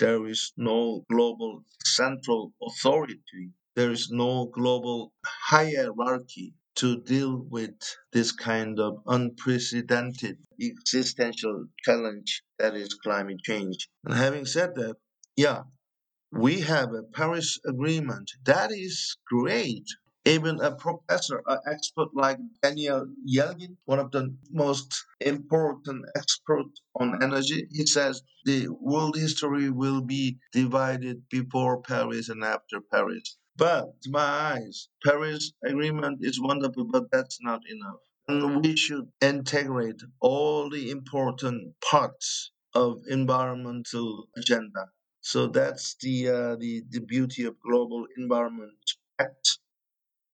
there is no global central authority. There is no global hierarchy to deal with this kind of unprecedented existential challenge that is climate change. And having said that, yeah, we have a Paris Agreement. That is great. Even a professor, an expert like Daniel Yergin, one of the most important experts on energy, he says the world history will be divided before Paris and after Paris. But to my eyes, Paris Agreement is wonderful, but that's not enough. And we should integrate all the important parts of environmental agenda. So that's the uh, the the beauty of Global Environment Act